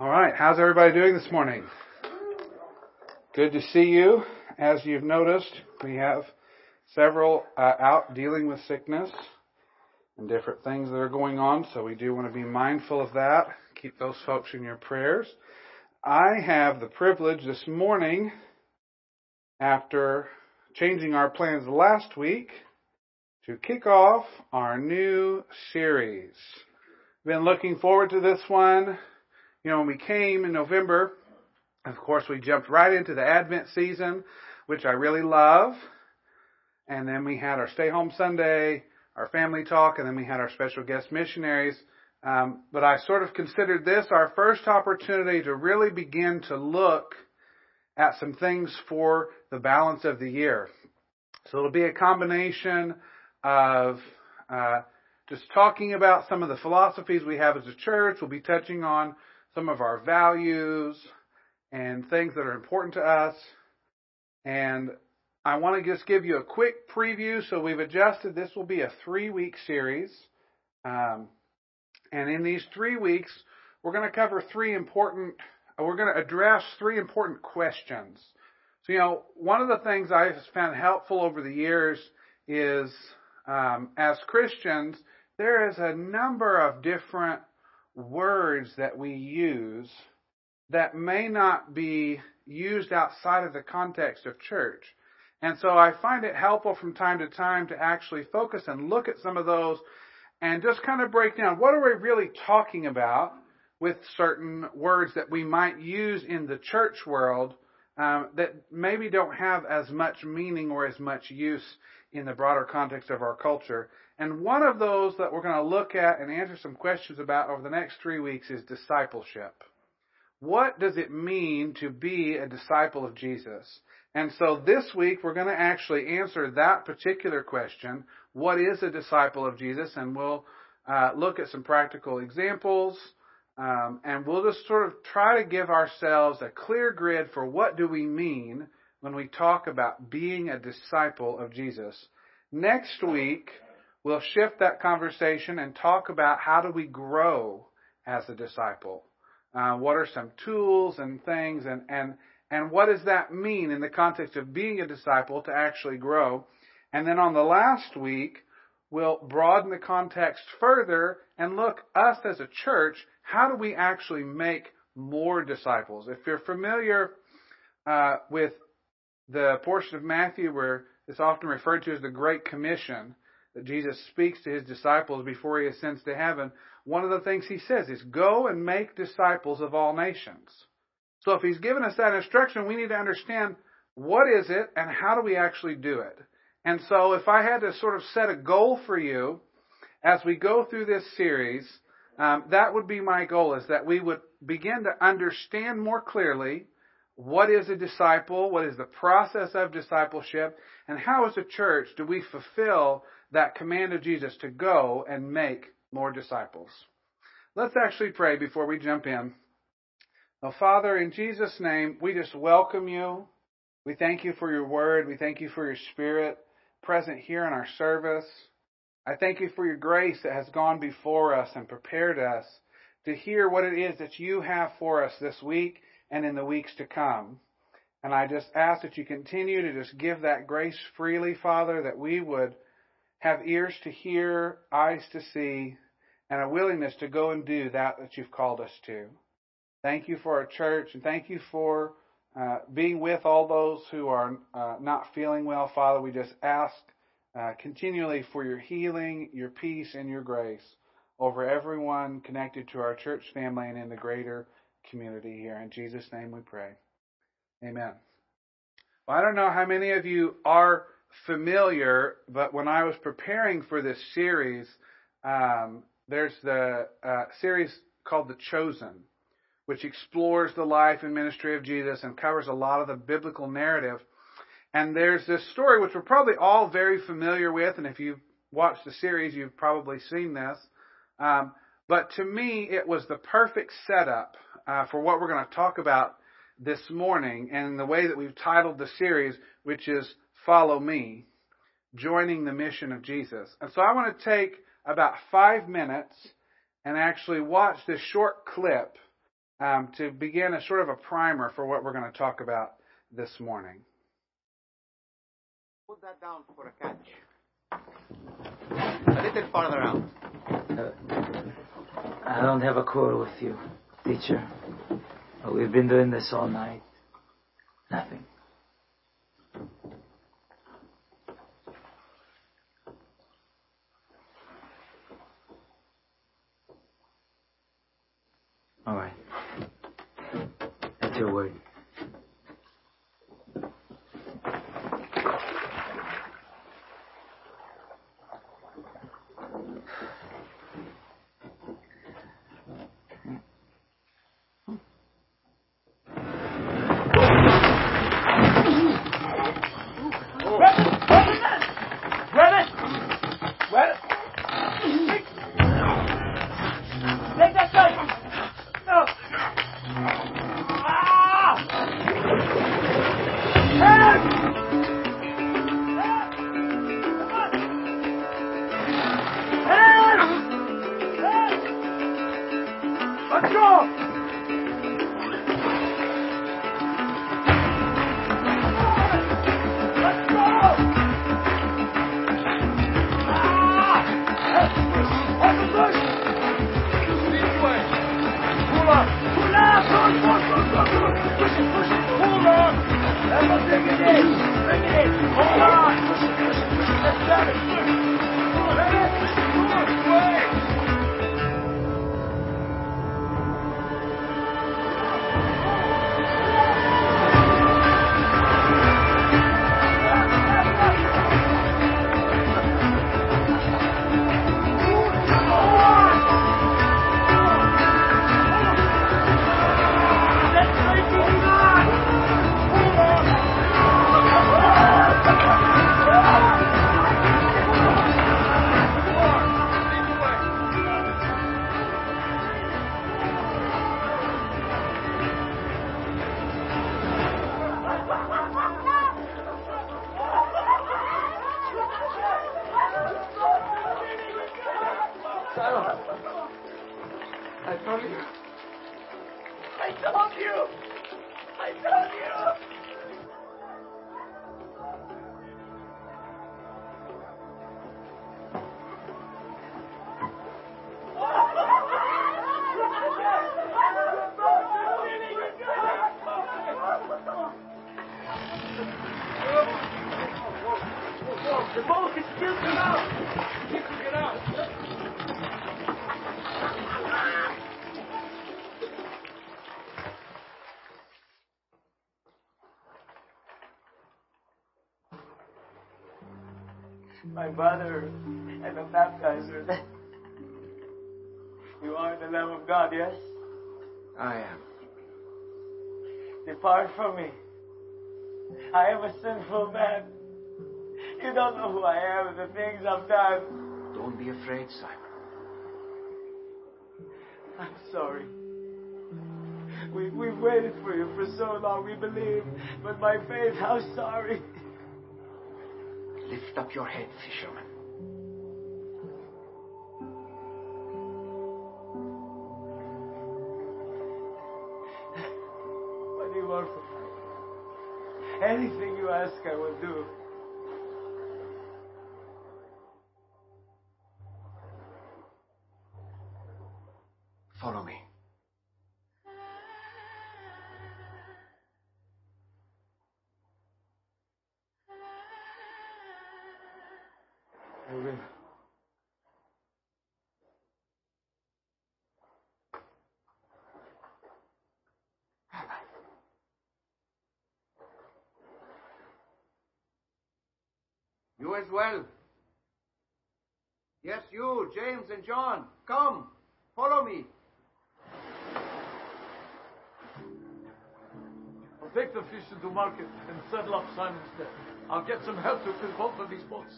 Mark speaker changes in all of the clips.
Speaker 1: All right, how's everybody doing this morning? Good to see you. As you've noticed, we have several uh, out dealing with sickness and different things that are going on, so we do want to be mindful of that. Keep those folks in your prayers. I have the privilege this morning, after changing our plans last week, to kick off our new series. Been looking forward to this one you know, when we came in November, of course, we jumped right into the Advent season, which I really love. And then we had our Stay Home Sunday, our family talk, and then we had our special guest missionaries. Um, but I sort of considered this our first opportunity to really begin to look at some things for the balance of the year. So it'll be a combination of uh, just talking about some of the philosophies we have as a church. We'll be touching on some of our values and things that are important to us. And I want to just give you a quick preview. So we've adjusted. This will be a three week series. Um, and in these three weeks, we're going to cover three important, we're going to address three important questions. So, you know, one of the things I've found helpful over the years is um, as Christians, there is a number of different words that we use that may not be used outside of the context of church. And so I find it helpful from time to time to actually focus and look at some of those and just kind of break down what are we really talking about with certain words that we might use in the church world um, that maybe don't have as much meaning or as much use in the broader context of our culture. And one of those that we're going to look at and answer some questions about over the next three weeks is discipleship. What does it mean to be a disciple of Jesus? And so this week we're going to actually answer that particular question. What is a disciple of Jesus? And we'll uh, look at some practical examples. Um, and we'll just sort of try to give ourselves a clear grid for what do we mean when we talk about being a disciple of Jesus. Next week, we'll shift that conversation and talk about how do we grow as a disciple. Uh, what are some tools and things, and, and and what does that mean in the context of being a disciple to actually grow? And then on the last week, we'll broaden the context further and look us as a church. How do we actually make more disciples? If you're familiar uh, with the portion of Matthew where it's often referred to as the Great Commission, that Jesus speaks to his disciples before he ascends to heaven, one of the things he says is, Go and make disciples of all nations. So if he's given us that instruction, we need to understand what is it and how do we actually do it. And so if I had to sort of set a goal for you as we go through this series, um, that would be my goal is that we would begin to understand more clearly what is a disciple, what is the process of discipleship, and how as a church do we fulfill that command of Jesus to go and make more disciples. Let's actually pray before we jump in. Now, Father, in Jesus' name, we just welcome you. We thank you for your word. We thank you for your spirit present here in our service. I thank you for your grace that has gone before us and prepared us to hear what it is that you have for us this week and in the weeks to come. And I just ask that you continue to just give that grace freely, Father, that we would have ears to hear, eyes to see, and a willingness to go and do that that you've called us to. Thank you for our church, and thank you for uh, being with all those who are uh, not feeling well, Father. We just ask uh, continually for your healing, your peace, and your grace over everyone connected to our church family and in the greater community here. In Jesus' name we pray. Amen. Well, I don't know how many of you are familiar, but when I was preparing for this series, um, there's the uh, series called The Chosen, which explores the life and ministry of Jesus and covers a lot of the biblical narrative. And there's this story which we're probably all very familiar with, and if you've watched the series, you've probably seen this. Um, but to me, it was the perfect setup uh, for what we're going to talk about this morning and the way that we've titled the series, which is Follow Me, joining the mission of Jesus. And so I want to take about five minutes and actually watch this short clip um, to begin a sort of a primer for what we're going to talk about this morning.
Speaker 2: Put that down for a catch. A little farther out.
Speaker 3: Uh, I don't have a quarrel with you, teacher. We've been doing this all night. Nothing. I brother and the baptizer. You are the Lamb of God, yes?
Speaker 2: I am.
Speaker 3: Depart from me. I am a sinful man. You don't know who I am and the things I've done.
Speaker 2: Don't be afraid, Simon.
Speaker 3: I'm sorry. We, we've waited for you for so long, we believe. But my faith, how sorry.
Speaker 2: Lift up your head, fisherman.
Speaker 3: Do you want from me? Anything you ask, I will do.
Speaker 2: As well. Yes, you, James and John. Come, follow me.
Speaker 4: I'll take the fish into market and settle up Simon's debt. I'll get some help to fill both of these boats.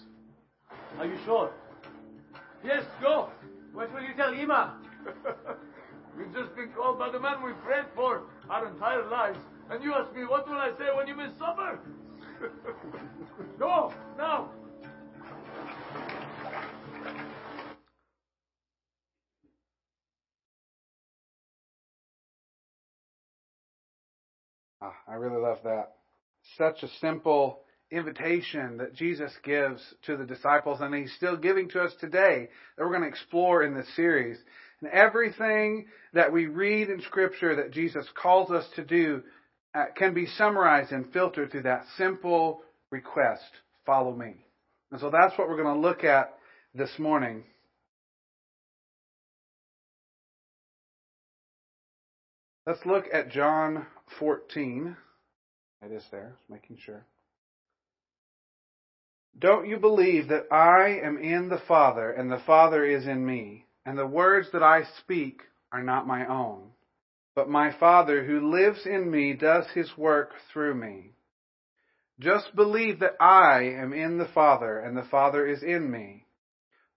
Speaker 4: Are you sure? Yes, go.
Speaker 3: What will you tell Ima?
Speaker 4: We've just been called by the man we prayed for our entire lives. And you ask me, what will I say when you miss supper? go, now.
Speaker 1: I really love that. Such a simple invitation that Jesus gives to the disciples, and He's still giving to us today that we're going to explore in this series. And everything that we read in Scripture that Jesus calls us to do uh, can be summarized and filtered through that simple request follow me. And so that's what we're going to look at this morning. Let's look at John 14. It is there, making sure. Don't you believe that I am in the Father and the Father is in me, and the words that I speak are not my own, but my Father who lives in me does his work through me. Just believe that I am in the Father and the Father is in me,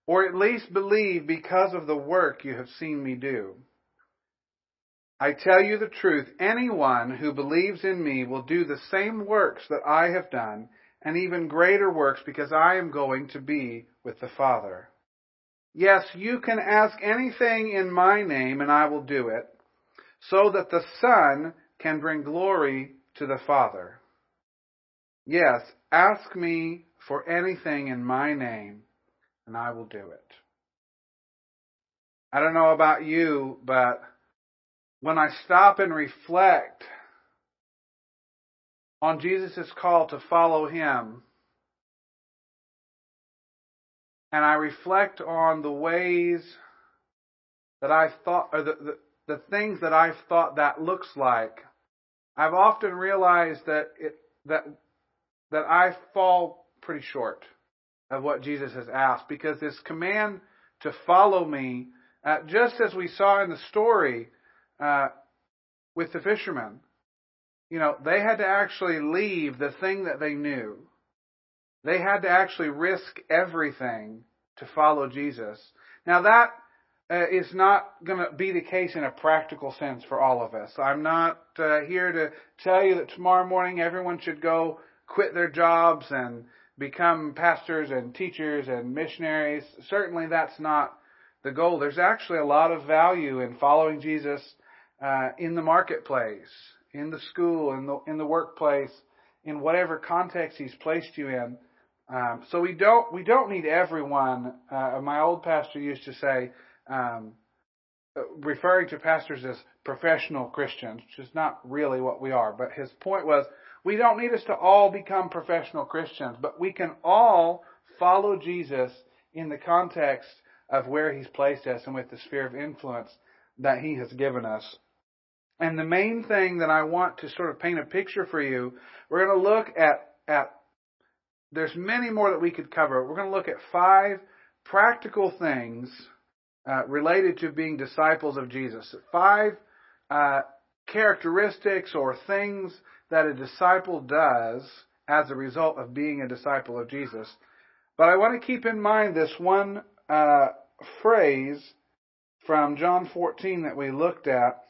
Speaker 1: or at least believe because of the work you have seen me do. I tell you the truth, anyone who believes in me will do the same works that I have done, and even greater works because I am going to be with the Father. Yes, you can ask anything in my name and I will do it, so that the Son can bring glory to the Father. Yes, ask me for anything in my name and I will do it. I don't know about you, but when I stop and reflect on Jesus' call to follow him, and I reflect on the ways that I've thought, or the, the, the things that I've thought that looks like, I've often realized that it, that, that I fall pretty short of what Jesus has asked because this command to follow me, uh, just as we saw in the story, uh, with the fishermen. You know, they had to actually leave the thing that they knew. They had to actually risk everything to follow Jesus. Now that uh, is not going to be the case in a practical sense for all of us. I'm not uh, here to tell you that tomorrow morning everyone should go quit their jobs and become pastors and teachers and missionaries. Certainly that's not the goal. There's actually a lot of value in following Jesus uh, in the marketplace, in the school, in the in the workplace, in whatever context He's placed you in. Um, so we don't we don't need everyone. Uh, my old pastor used to say, um, referring to pastors as professional Christians, which is not really what we are. But his point was, we don't need us to all become professional Christians, but we can all follow Jesus in the context of where He's placed us and with the sphere of influence that He has given us. And the main thing that I want to sort of paint a picture for you, we're going to look at, at there's many more that we could cover. We're going to look at five practical things uh, related to being disciples of Jesus. Five uh, characteristics or things that a disciple does as a result of being a disciple of Jesus. But I want to keep in mind this one uh, phrase from John 14 that we looked at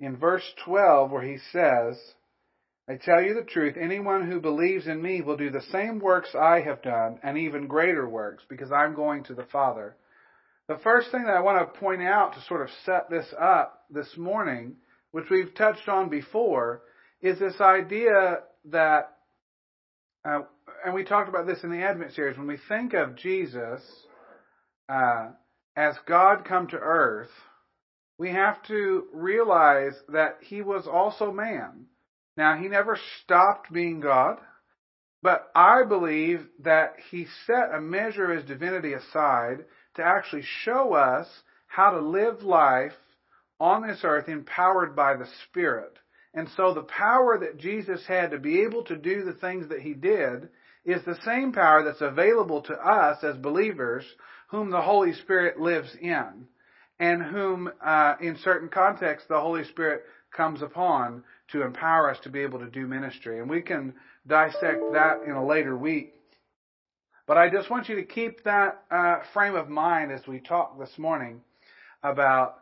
Speaker 1: in verse 12 where he says, I tell you the truth, anyone who believes in me will do the same works I have done and even greater works because I'm going to the Father. The first thing that I want to point out to sort of set this up this morning, which we've touched on before, is this idea that, uh, and we talked about this in the Advent series, when we think of Jesus uh, as God come to earth, we have to realize that he was also man. Now, he never stopped being God, but I believe that he set a measure of his divinity aside to actually show us how to live life on this earth empowered by the Spirit. And so the power that Jesus had to be able to do the things that he did is the same power that's available to us as believers whom the Holy Spirit lives in and whom, uh, in certain contexts, the Holy Spirit comes upon to empower us to be able to do ministry. And we can dissect that in a later week. But I just want you to keep that uh, frame of mind as we talk this morning about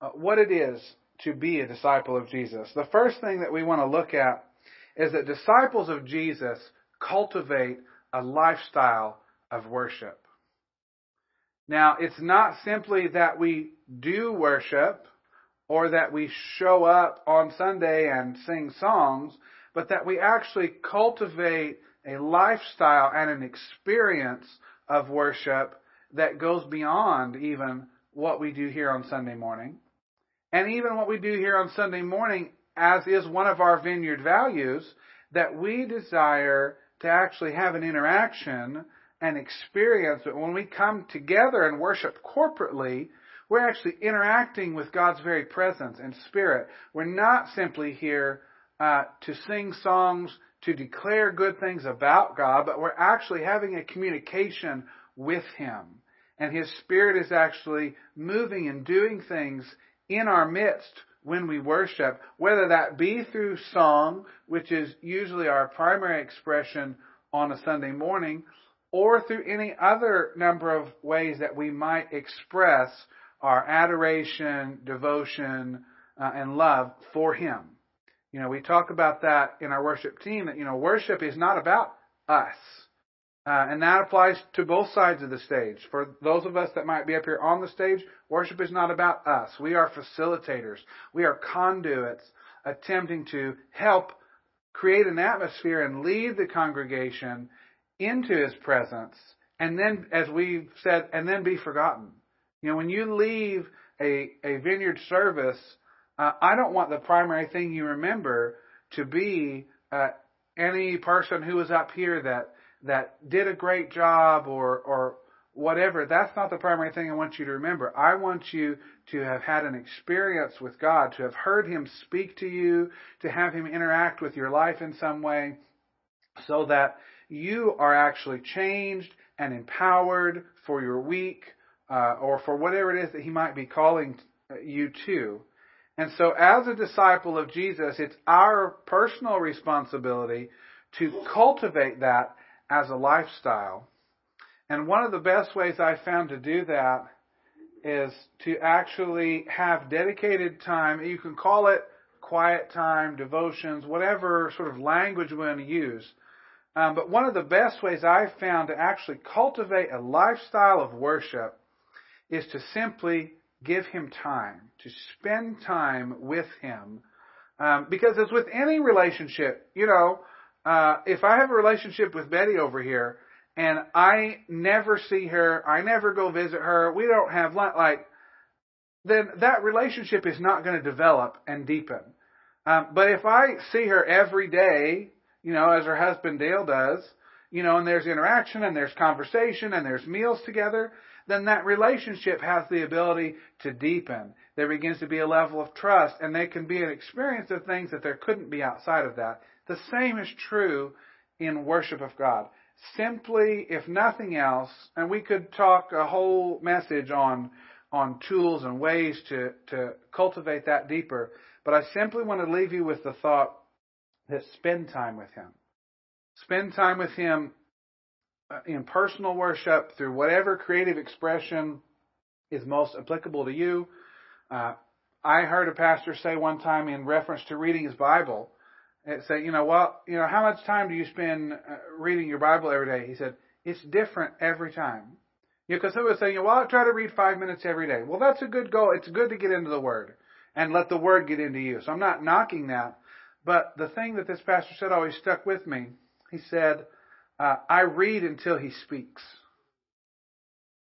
Speaker 1: uh, what it is to be a disciple of Jesus. The first thing that we want to look at is that disciples of Jesus cultivate a lifestyle of worship. Now, it's not simply that we do worship or that we show up on Sunday and sing songs, but that we actually cultivate a lifestyle and an experience of worship that goes beyond even what we do here on Sunday morning. And even what we do here on Sunday morning, as is one of our vineyard values, that we desire to actually have an interaction and experience that when we come together and worship corporately, we're actually interacting with God's very presence and spirit. We're not simply here uh, to sing songs, to declare good things about God, but we're actually having a communication with Him. And His Spirit is actually moving and doing things in our midst when we worship, whether that be through song, which is usually our primary expression on a Sunday morning, or through any other number of ways that we might express our adoration, devotion, uh, and love for Him. You know, we talk about that in our worship team that, you know, worship is not about us. Uh, and that applies to both sides of the stage. For those of us that might be up here on the stage, worship is not about us. We are facilitators. We are conduits attempting to help create an atmosphere and lead the congregation into His presence. And then, as we've said, and then be forgotten. You know, when you leave a, a vineyard service, uh, I don't want the primary thing you remember to be uh, any person who was up here that that did a great job or or whatever. That's not the primary thing I want you to remember. I want you to have had an experience with God, to have heard Him speak to you, to have Him interact with your life in some way, so that you are actually changed and empowered for your week uh, or for whatever it is that He might be calling you to. And so, as a disciple of Jesus, it's our personal responsibility to cultivate that as a lifestyle. And one of the best ways I've found to do that is to actually have dedicated time. You can call it quiet time, devotions, whatever sort of language we want to use. Um, but one of the best ways I've found to actually cultivate a lifestyle of worship is to simply give him time, to spend time with him. Um, because as with any relationship, you know, uh, if I have a relationship with Betty over here and I never see her, I never go visit her, we don't have lunch, like, then that relationship is not going to develop and deepen. Um, but if I see her every day, you know, as her husband Dale does, you know, and there's interaction and there's conversation and there's meals together, then that relationship has the ability to deepen. There begins to be a level of trust, and they can be an experience of things that there couldn't be outside of that. The same is true in worship of God. Simply, if nothing else, and we could talk a whole message on on tools and ways to, to cultivate that deeper, but I simply want to leave you with the thought spend time with Him. Spend time with Him uh, in personal worship through whatever creative expression is most applicable to you. Uh, I heard a pastor say one time in reference to reading his Bible, it said, you know, well, you know, how much time do you spend uh, reading your Bible every day? He said, it's different every time. You know, because some would say, well, I try to read five minutes every day. Well, that's a good goal. It's good to get into the Word and let the Word get into you. So I'm not knocking that. But the thing that this pastor said always stuck with me. He said, uh, I read until he speaks.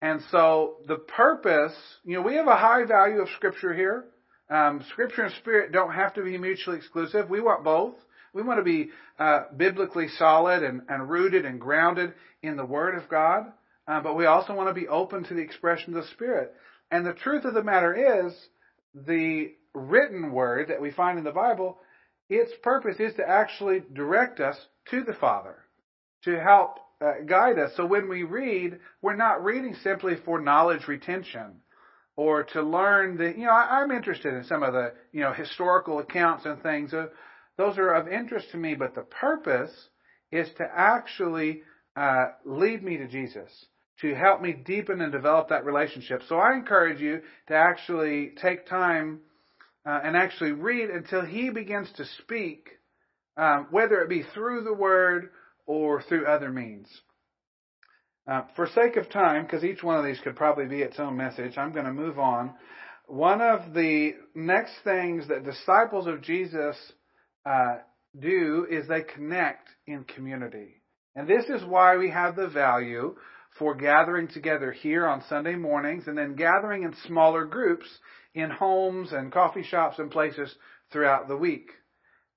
Speaker 1: And so the purpose, you know, we have a high value of Scripture here. Um, scripture and Spirit don't have to be mutually exclusive. We want both. We want to be uh, biblically solid and, and, rooted and grounded in the Word of God, uh, but we also want to be open to the expression of the Spirit. And the truth of the matter is, the written Word that we find in the Bible, its purpose is to actually direct us to the Father to help uh, guide us. So when we read, we're not reading simply for knowledge retention or to learn the, you know, I, am interested in some of the, you know, historical accounts and things. Uh, those are of interest to me, but the purpose is to actually uh, lead me to Jesus, to help me deepen and develop that relationship. So I encourage you to actually take time uh, and actually read until He begins to speak, um, whether it be through the Word or through other means. Uh, for sake of time, because each one of these could probably be its own message, I'm going to move on. one of the next things that disciples of Jesus uh, do is they connect in community. And this is why we have the value for gathering together here on Sunday mornings and then gathering in smaller groups in homes and coffee shops and places throughout the week.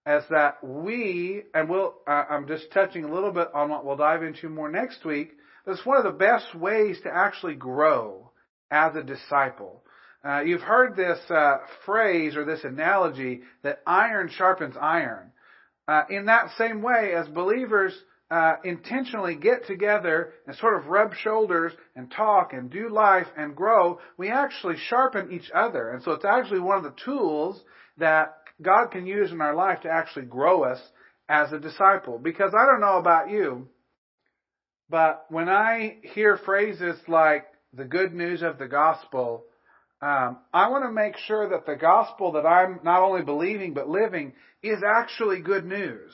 Speaker 1: As that we, and we'll, uh, I'm just touching a little bit on what we'll dive into more next week, but it's one of the best ways to actually grow as a disciple. Uh, you've heard this uh, phrase or this analogy that iron sharpens iron. Uh, in that same way, as believers uh, intentionally get together and sort of rub shoulders and talk and do life and grow, we actually sharpen each other. And so it's actually one of the tools that God can use in our life to actually grow us as a disciple. Because I don't know about you, but when I hear phrases like the good news of the gospel, um, I want to make sure that the gospel that I'm not only believing but living is actually good news.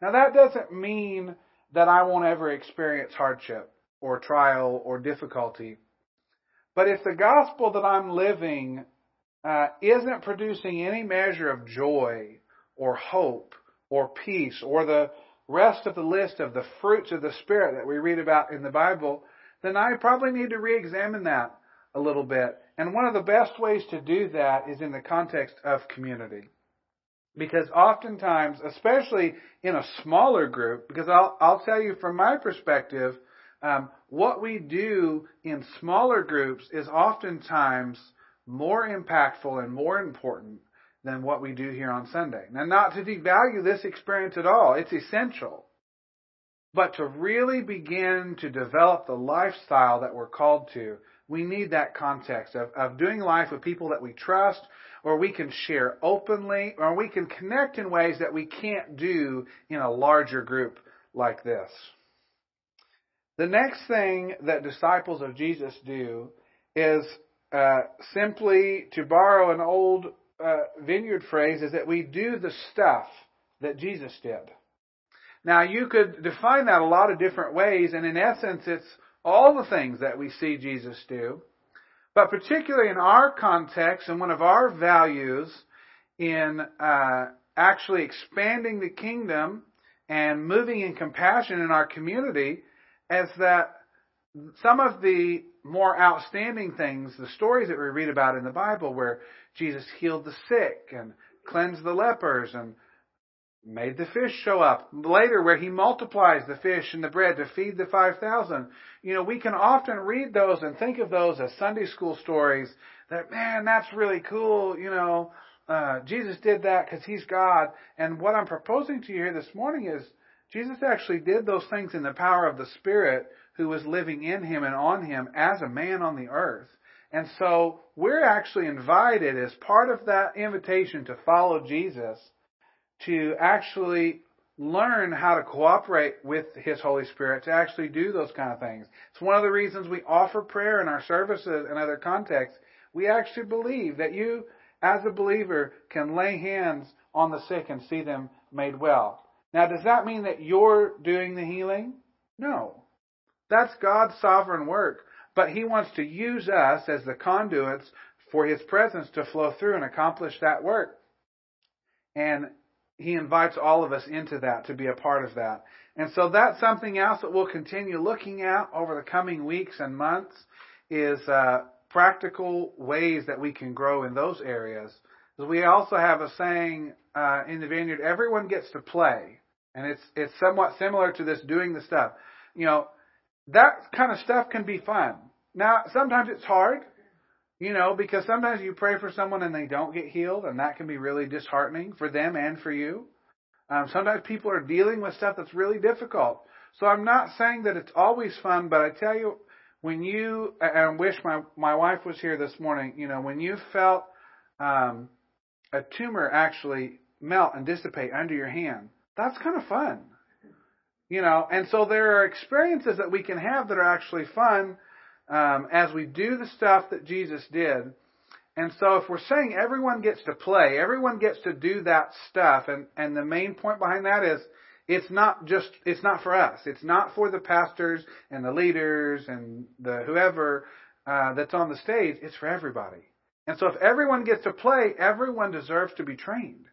Speaker 1: Now that doesn't mean that I won't ever experience hardship or trial or difficulty. But if the gospel that I'm living uh, isn't producing any measure of joy or hope or peace or the rest of the list of the fruits of the Spirit that we read about in the Bible, then I probably need to re-examine that a little bit. And one of the best ways to do that is in the context of community. Because oftentimes, especially in a smaller group, because I'll, I'll tell you from my perspective, um, what we do in smaller groups is oftentimes more impactful and more important than what we do here on Sunday. Now, not to devalue this experience at all, it's essential. But to really begin to develop the lifestyle that we're called to, we need that context of, of doing life with people that we trust, or we can share openly, or we can connect in ways that we can't do in a larger group like this. The next thing that disciples of Jesus do is uh, simply, to borrow an old uh, vineyard phrase, is that we do the stuff that Jesus did. Now, you could define that a lot of different ways, and in essence, it's all the things that we see Jesus do. But particularly in our context and one of our values in uh, actually expanding the kingdom and moving in compassion in our community is that some of the more outstanding things, the stories that we read about in the Bible where Jesus healed the sick and cleansed the lepers and made the fish show up. Later, where he multiplies the fish and the bread to feed the 5,000. You know, we can often read those and think of those as Sunday school stories that, man, that's really cool. You know, uh, Jesus did that because he's God. And what I'm proposing to you here this morning is Jesus actually did those things in the power of the Spirit who was living in him and on him as a man on the earth. And so we're actually invited as part of that invitation to follow Jesus to actually learn how to cooperate with His Holy Spirit to actually do those kind of things. It's one of the reasons we offer prayer in our services and other contexts. We actually believe that you, as a believer, can lay hands on the sick and see them made well. Now, does that mean that you're doing the healing? No. That's God's sovereign work. But He wants to use us as the conduits for His presence to flow through and accomplish that work. And he invites all of us into that to be a part of that. And so that's something else that we'll continue looking at over the coming weeks and months is uh, practical ways that we can grow in those areas. We also have a saying uh, in the vineyard: everyone gets to play, and it's it's somewhat similar to this doing the stuff. You know, that kind of stuff can be fun. Now, sometimes it's hard. You know, because sometimes you pray for someone and they don't get healed, and that can be really disheartening for them and for you. Um, sometimes people are dealing with stuff that's really difficult. So I'm not saying that it's always fun, but I tell you, when you, and I wish my, my wife was here this morning, you know, when you felt um, a tumor actually melt and dissipate under your hand, that's kind of fun. You know, and so there are experiences that we can have that are actually fun um, as we do the stuff that Jesus did. And so if we're saying everyone gets to play, everyone gets to do that stuff, and, and the main point behind that is it's not just, it's not for us. It's not for the pastors and the leaders and the whoever uh, that's on the stage. It's for everybody. And so if everyone gets to play, everyone deserves to be trained.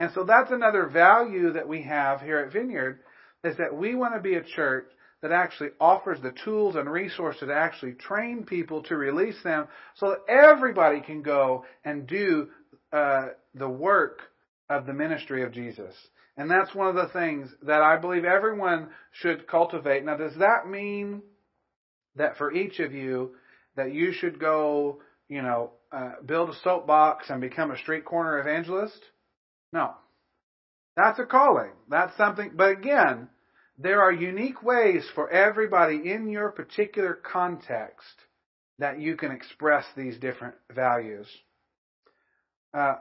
Speaker 1: And so that's another value that we have here at Vineyard is that we want to be a church that actually offers the tools and resources to actually train people to release them so that everybody can go and do uh, the work of the ministry of Jesus. And that's one of the things that I believe everyone should cultivate. Now, does that mean that for each of you, that you should go, you know, uh, build a soapbox and become a street corner evangelist? No. That's a calling. That's something, but again, there are unique ways for everybody in your particular context that you can express these different values. Uh,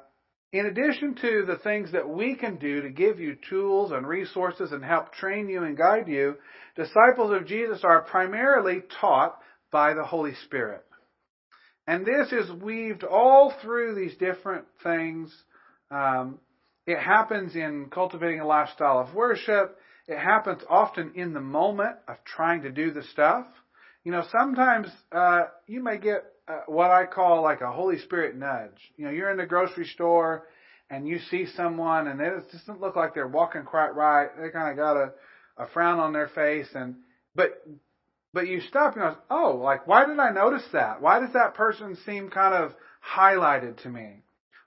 Speaker 1: in addition to the things that we can do to give you tools and resources and help train you and guide you, disciples of Jesus are primarily taught by the Holy Spirit. And this is weaved all through these different things. Um, it happens in cultivating a lifestyle of worship. It happens often in the moment of trying to do the stuff. You know, sometimes uh, you may get uh, what I call like a Holy Spirit nudge. You know, you're in the grocery store and you see someone and it doesn't look like they're walking quite right. They kind of got a, a frown on their face and, but, but you stop and go, oh, like, why did I notice that? Why does that person seem kind of highlighted to me?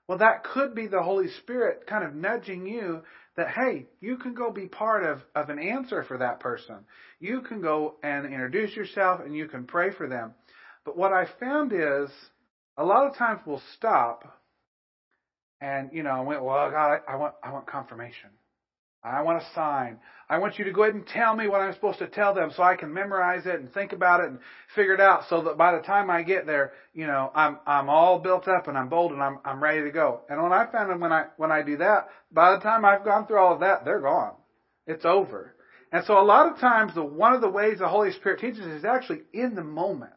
Speaker 1: Well, that could be the Holy Spirit kind of nudging you that, hey, you can go be part of, of an answer for that person. You can go and introduce yourself and you can pray for them. But what I found is a lot of times we'll stop and, you know, went, well, God, I want, I want confirmation. I want a sign. I want you to go ahead and tell me what I'm supposed to tell them so I can memorize it and think about it and figure it out so that by the time I get there, you know, I'm, I'm all built up and I'm bold and I'm, I'm ready to go. And when I found them when I, when I do that, by the time I've gone through all of that, they're gone. It's over. And so a lot of times the, one of the ways the Holy Spirit teaches is actually in the moment.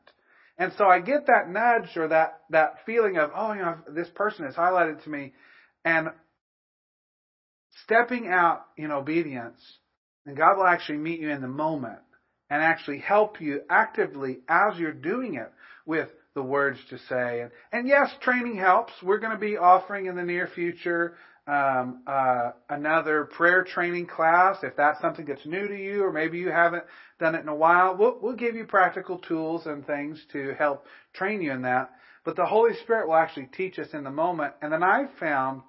Speaker 1: And so I get that nudge or that, that feeling of, oh, you know, this person is highlighted to me. And stepping out in obedience, and God will actually meet you in the moment and actually help you actively as you're doing it with the words to say. And, and yes, training helps. We're going to be offering in the near future um, uh, another prayer training class. If that's something that's new to you, or maybe you haven't done it in a while, we'll, we'll give you practical tools and things to help train you in that. But the Holy Spirit will actually teach us in the moment. And then I've found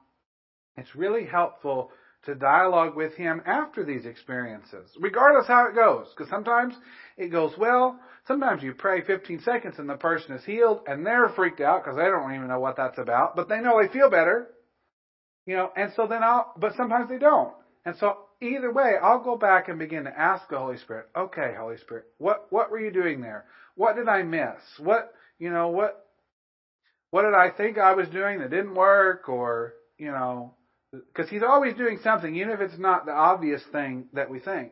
Speaker 1: it's really helpful to dialogue with him after these experiences, regardless how it goes. Because sometimes it goes well. Sometimes you pray 15 seconds and the person is healed and they're freaked out because they don't even know what that's about, but they know they feel better. You know, and so then I'll, but sometimes they don't. And so either way, I'll go back and begin to ask the Holy Spirit, okay, Holy Spirit, what, what were you doing there? What did I miss? What, you know, what, what did I think I was doing that didn't work or, you know, because he's always doing something, even if it's not the obvious thing that we think.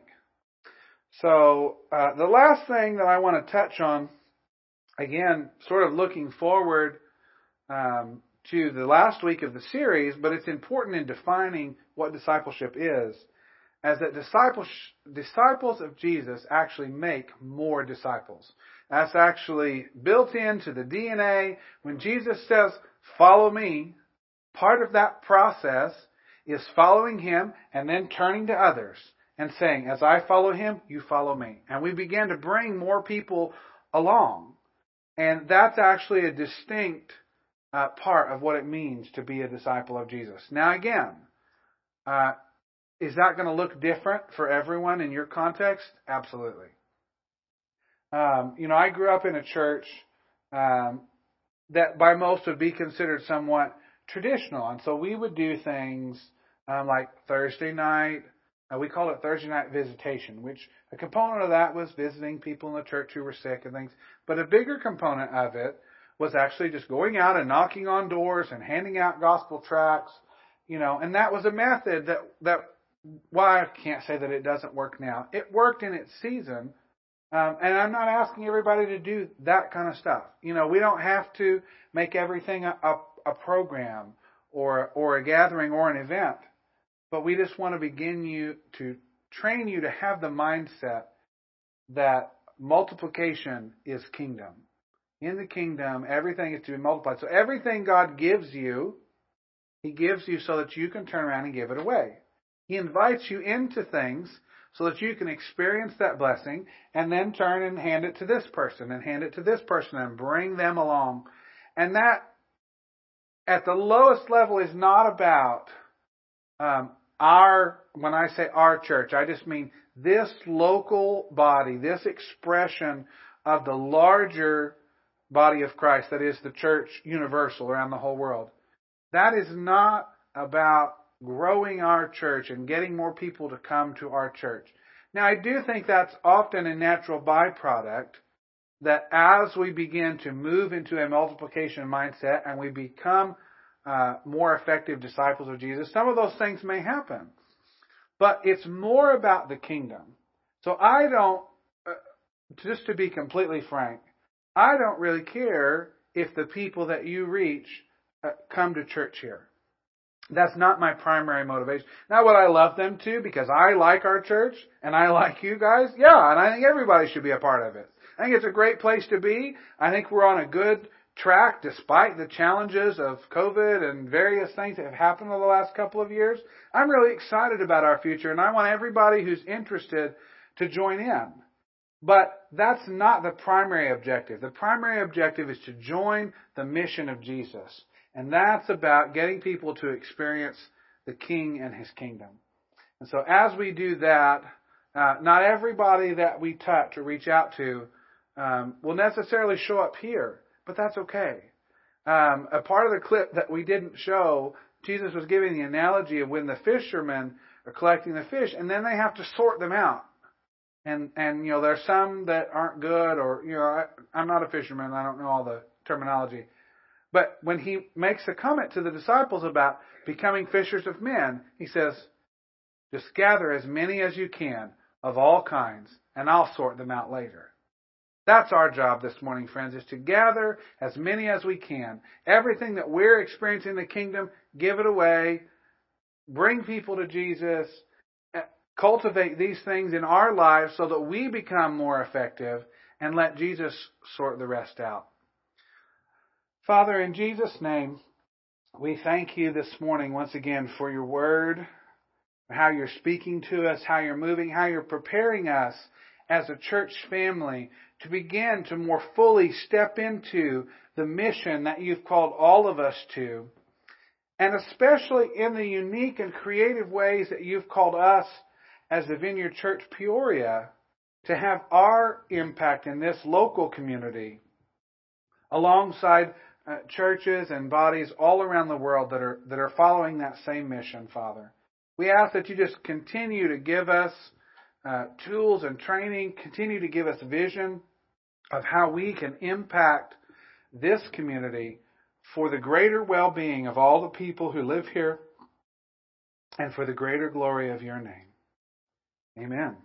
Speaker 1: So uh, the last thing that I want to touch on, again, sort of looking forward um, to the last week of the series, but it's important in defining what discipleship is, as that disciples disciples of Jesus actually make more disciples. That's actually built into the DNA. When Jesus says, "Follow me," part of that process is following him and then turning to others and saying, as I follow him, you follow me. And we began to bring more people along. And that's actually a distinct uh, part of what it means to be a disciple of Jesus. Now, again, uh, is that going to look different for everyone in your context? Absolutely. Um, you know, I grew up in a church um, that by most would be considered somewhat traditional, and so we would do things um, like Thursday night. Uh, we call it Thursday night visitation, which a component of that was visiting people in the church who were sick and things. But a bigger component of it was actually just going out and knocking on doors and handing out gospel tracts, you know, and that was a method that, that, why well, I can't say that it doesn't work now. It worked in its season. Um, and I'm not asking everybody to do that kind of stuff. You know, we don't have to make everything a, a, a program or, or a gathering or an event. But we just want to begin you to train you to have the mindset that multiplication is kingdom. In the kingdom, everything is to be multiplied. So everything God gives you, He gives you so that you can turn around and give it away. He invites you into things so that you can experience that blessing and then turn and hand it to this person and hand it to this person and bring them along. And that, at the lowest level, is not about um, our, when I say our church, I just mean this local body, this expression of the larger body of Christ, that is the church universal around the whole world. That is not about growing our church and getting more people to come to our church. Now, I do think that's often a natural byproduct that as we begin to move into a multiplication mindset and we become uh, more effective disciples of Jesus, some of those things may happen. But it's more about the kingdom. So I don't, uh, just to be completely frank, I don't really care if the people that you reach uh, come to church here. That's not my primary motivation. Now, would I love them to because I like our church and I like you guys? Yeah, and I think everybody should be a part of it. I think it's a great place to be. I think we're on a good track despite the challenges of COVID and various things that have happened over the last couple of years. I'm really excited about our future and I want everybody who's interested to join in. But that's not the primary objective. The primary objective is to join the mission of Jesus. And that's about getting people to experience the King and His kingdom. And so as we do that, uh, not everybody that we touch or reach out to um, will necessarily show up here, but that's okay. Um, a part of the clip that we didn't show, Jesus was giving the analogy of when the fishermen are collecting the fish, and then they have to sort them out. And and you know there's some that aren't good, or you know I, I'm not a fisherman, I don't know all the terminology. But when he makes a comment to the disciples about becoming fishers of men, he says, just gather as many as you can of all kinds, and I'll sort them out later. That's our job this morning, friends, is to gather as many as we can. Everything that we're experiencing in the kingdom, give it away. Bring people to Jesus. Eh, cultivate these things in our lives so that we become more effective and let Jesus sort the rest out. Father, in Jesus' name, we thank you this morning once again for your word, how you're speaking to us, how you're moving, how you're preparing us as a church family to begin to more fully step into the mission that you've called all of us to, and especially in the unique and creative ways that you've called us as the Vineyard Church Peoria to have our impact in this local community alongside uh, churches and bodies all around the world that are that are following that same mission, Father. We ask that you just continue to give us uh, tools and training, continue to give us vision of how we can impact this community for the greater well-being of all the people who live here and for the greater glory of your name. Amen.